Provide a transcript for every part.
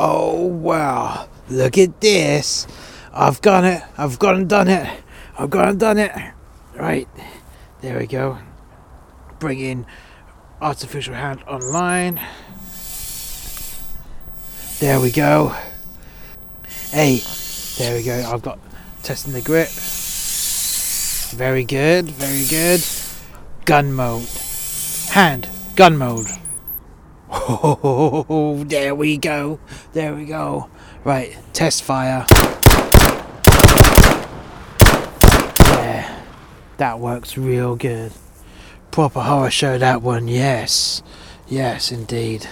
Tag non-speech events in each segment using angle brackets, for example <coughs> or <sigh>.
Oh wow! Look at this! I've got it! I've gone and done it! I've gone and done it! Right, there we go. Bring in artificial hand online. There we go. Hey, there we go. I've got testing the grip. Very good, very good. Gun mode. Hand, gun mode. Oh, there we go. There we go. Right, test fire. Yeah, that works real good. Proper horror show, that one, yes. Yes, indeed.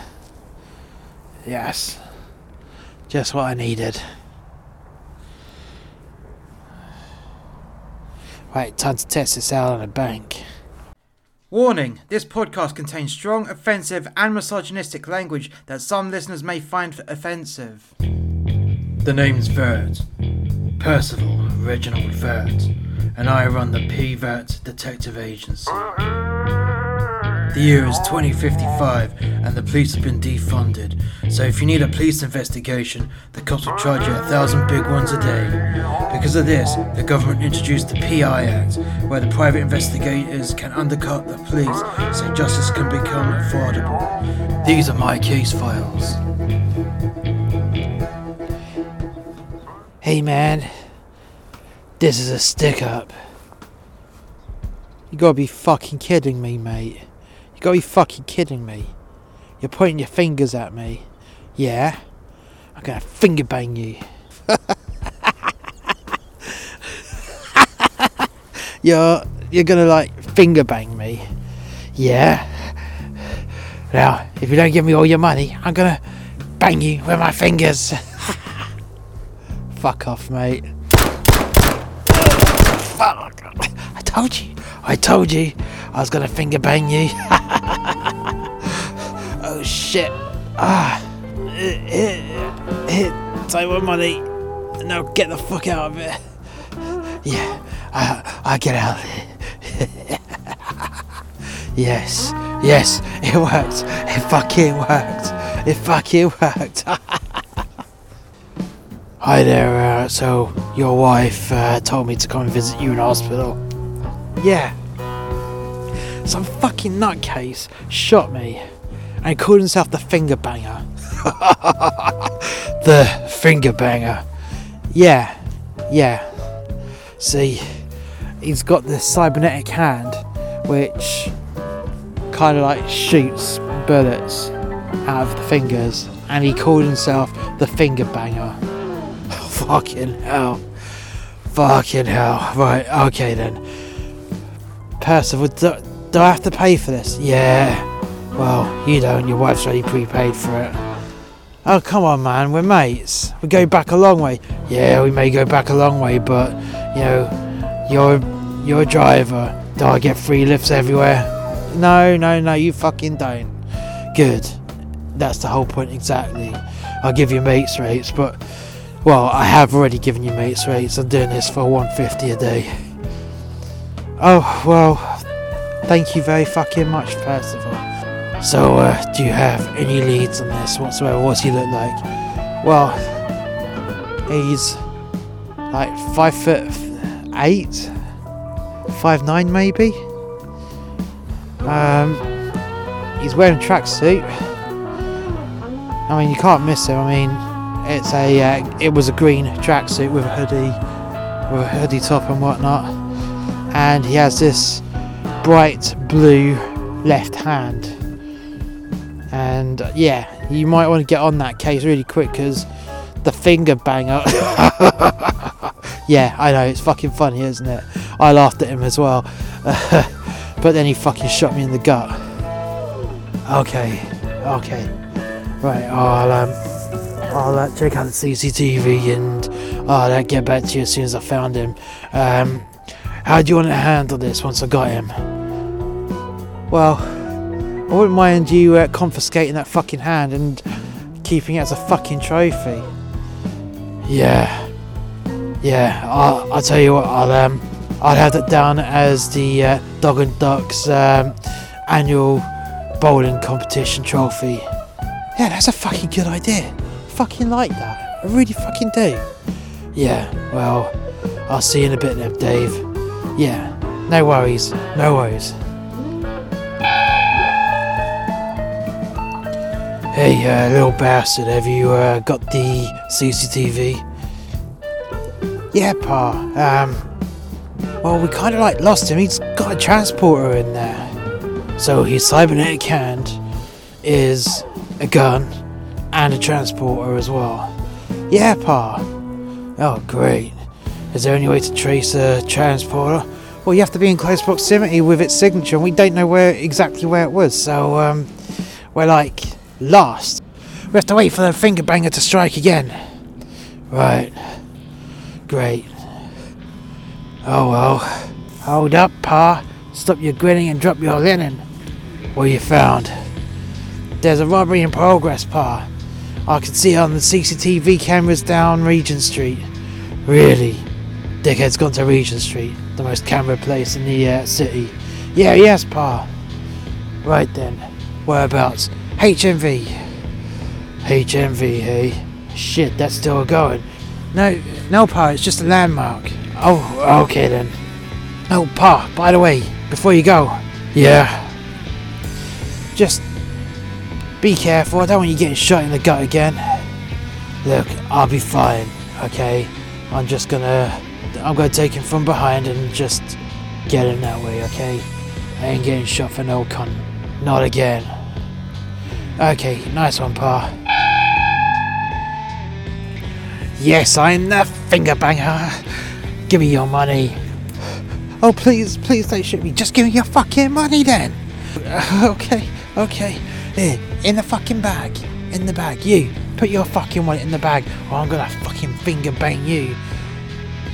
Yes. Just what I needed. Right, time to test this out on a bank. Warning this podcast contains strong, offensive, and misogynistic language that some listeners may find offensive. The name's Vert. Percival Reginald Vert, and I run the P Vert Detective Agency. The year is 2055 and the police have been defunded. So if you need a police investigation, the cops will charge you a thousand big ones a day. Because of this, the government introduced the PI Act, where the private investigators can undercut the police so justice can become affordable. These are my case files. Hey man, this is a stick up. You gotta be fucking kidding me, mate. You gotta be fucking kidding me. You're pointing your fingers at me. Yeah? I'm gonna finger bang you. <laughs> you're you're gonna like finger bang me. Yeah? Now, if you don't give me all your money, I'm gonna bang you with my fingers. <laughs> Fuck off, mate. Fuck. I told you. I told you. I was gonna finger bang you. <laughs> oh shit. Ah. Hit, hit. Take my money. Now get the fuck out of here. Yeah. I, I get out of <laughs> here. yes. Yes. It worked. It fucking worked. It fucking worked. <laughs> Hi there. Uh, so your wife uh, told me to come and visit you in hospital. Yeah. Some fucking nutcase shot me and called himself the finger banger. <laughs> the finger banger. Yeah. Yeah. See, he's got this cybernetic hand which kind of like shoots bullets out of the fingers, and he called himself the finger banger. <laughs> Fucking hell. Fucking hell. Right, okay then. Percival, do, I have to pay for this? Yeah. Well, you don't, your wife's already prepaid for it. Oh, come on, man, we're mates. We go back a long way. Yeah, we may go back a long way, but, you know, you're, you're a driver. Do I get free lifts everywhere? No, no, no, you fucking don't. Good. That's the whole point exactly. I'll give you mates rates, but well, I have already given you mates rates. I'm doing this for 150 a day. Oh well, thank you very fucking much, Percival. So, uh, do you have any leads on this whatsoever? What's he look like? Well, he's like five foot eight, five nine maybe. Um, he's wearing a tracksuit. I mean, you can't miss him. I mean, it's a uh, it was a green tracksuit with a hoodie, with a hoodie top and whatnot, and he has this bright blue left hand. And uh, yeah, you might want to get on that case really quick because the finger banger. <laughs> yeah, I know it's fucking funny, isn't it? I laughed at him as well, <laughs> but then he fucking shot me in the gut. Okay, okay. Right, I'll um, I'll uh, check out the CCTV and I'll uh, get back to you as soon as I found him. Um, how do you want to handle this once I got him? Well, I wouldn't mind you uh, confiscating that fucking hand and keeping it as a fucking trophy. Yeah, yeah. I'll, I'll tell you what. I'll um, I'll have that down as the uh, Dog and Ducks um, annual bowling competition trophy. Yeah, that's a fucking good idea. fucking like that. I really fucking do. Yeah, well, I'll see you in a bit then, Dave. Yeah, no worries, no worries. Hey, uh, little bastard, have you uh, got the CCTV? Yeah, Pa. Um, well, we kind of like lost him. He's got a transporter in there. So his cybernetic hand is a gun and a transporter as well. Yeah, Pa. Oh, great. Is there any way to trace a transporter? Well, you have to be in close proximity with its signature, and we don't know where exactly where it was. So, um, we're like lost. We have to wait for the finger banger to strike again. Right. Great. Oh well. Hold up, Pa. Stop your grinning and drop your linen. What you found? There's a robbery in progress, Pa. I can see it on the CCTV cameras down Regent Street. Really? Dickhead's gone to Regent Street, the most camera place in the uh, city. Yeah, yes, Pa. Right then. Whereabouts? HMV. HMV, hey? Eh? Shit, that's still going. No, no, Pa, it's just a landmark. Oh, okay then. No, Pa, by the way, before you go. Yeah. Just be careful, I don't want you getting shot in the gut again. Look, I'll be fine, okay? I'm just gonna. I'm gonna take him from behind and just get him that way, okay? I ain't getting shot for no cunt. Not again. Okay, nice one, Pa. Yes, I'm the finger banger. Give me your money. Oh, please, please don't shoot me. Just give me your fucking money then. <laughs> okay, okay. Here, in the fucking bag. In the bag. You, put your fucking wallet in the bag or I'm gonna fucking finger bang you.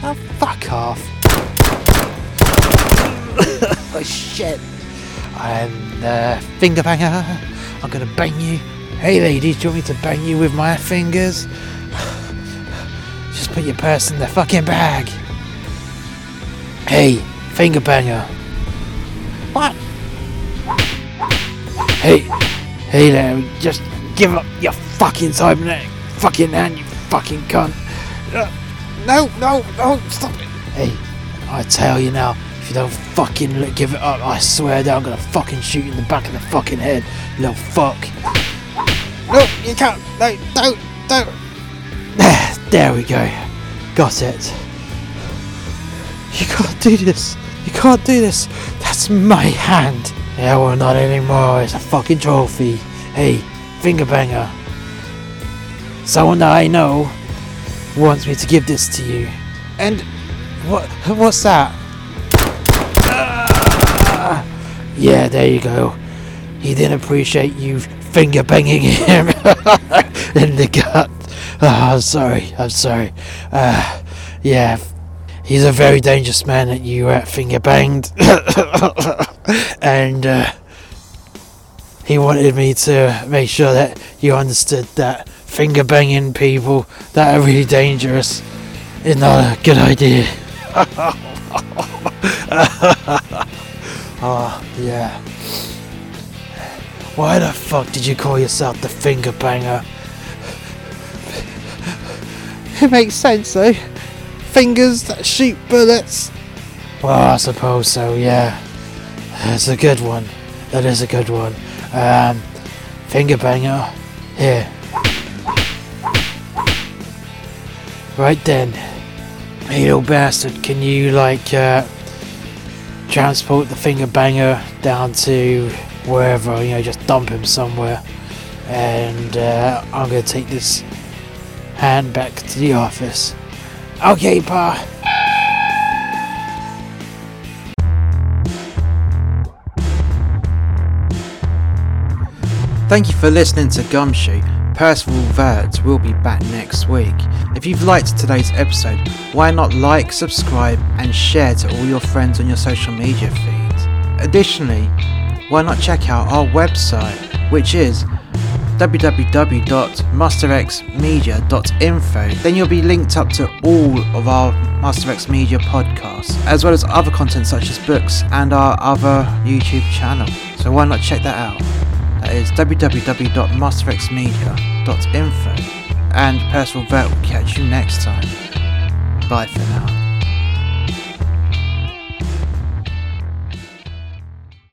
Oh, fuck off. <laughs> oh, shit. I'm the finger banger. I'm gonna bang you. Hey, ladies, do you want me to bang you with my fingers? <sighs> Just put your purse in the fucking bag. Hey, finger banger. What? Hey, hey there, just give up your fucking cybernetic fucking hand, you fucking cunt. Uh, no, no, no, stop it. Hey, I tell you now, don't fucking look, give it up, I swear that I'm gonna fucking shoot you in the back of the fucking head, you little fuck. No, you can't. No, don't, don't. <sighs> There we go. Got it. You can't do this. You can't do this. That's my hand. Yeah, well, not anymore. It's a fucking trophy. Hey, finger banger. Someone that I know wants me to give this to you. And what? What's that? Yeah, there you go. He didn't appreciate you finger banging him <laughs> in the gut. Oh, I'm sorry. I'm sorry. Uh, yeah, he's a very dangerous man that you uh, finger banged, <coughs> and uh, he wanted me to make sure that you understood that finger banging people that are really dangerous is not a good idea. <laughs> oh, yeah. Why the fuck did you call yourself the finger banger? It makes sense though. Fingers that shoot bullets. Well, I suppose so, yeah. That's a good one. That is a good one. Um, finger banger. Here. Right then. Hey, little bastard, can you, like, uh, transport the finger banger down to wherever, you know, just dump him somewhere. And uh, I'm gonna take this hand back to the office. Okay, Pa. Thank you for listening to Gumshoe. Percival will be back next week. If you've liked today's episode, why not like, subscribe, and share to all your friends on your social media feeds? Additionally, why not check out our website, which is www.masterxmedia.info. Then you'll be linked up to all of our MasterX Media podcasts, as well as other content such as books and our other YouTube channel. So why not check that out? That is www.masterxmedia.info. and Percival Vert will catch you next time. Bye for now.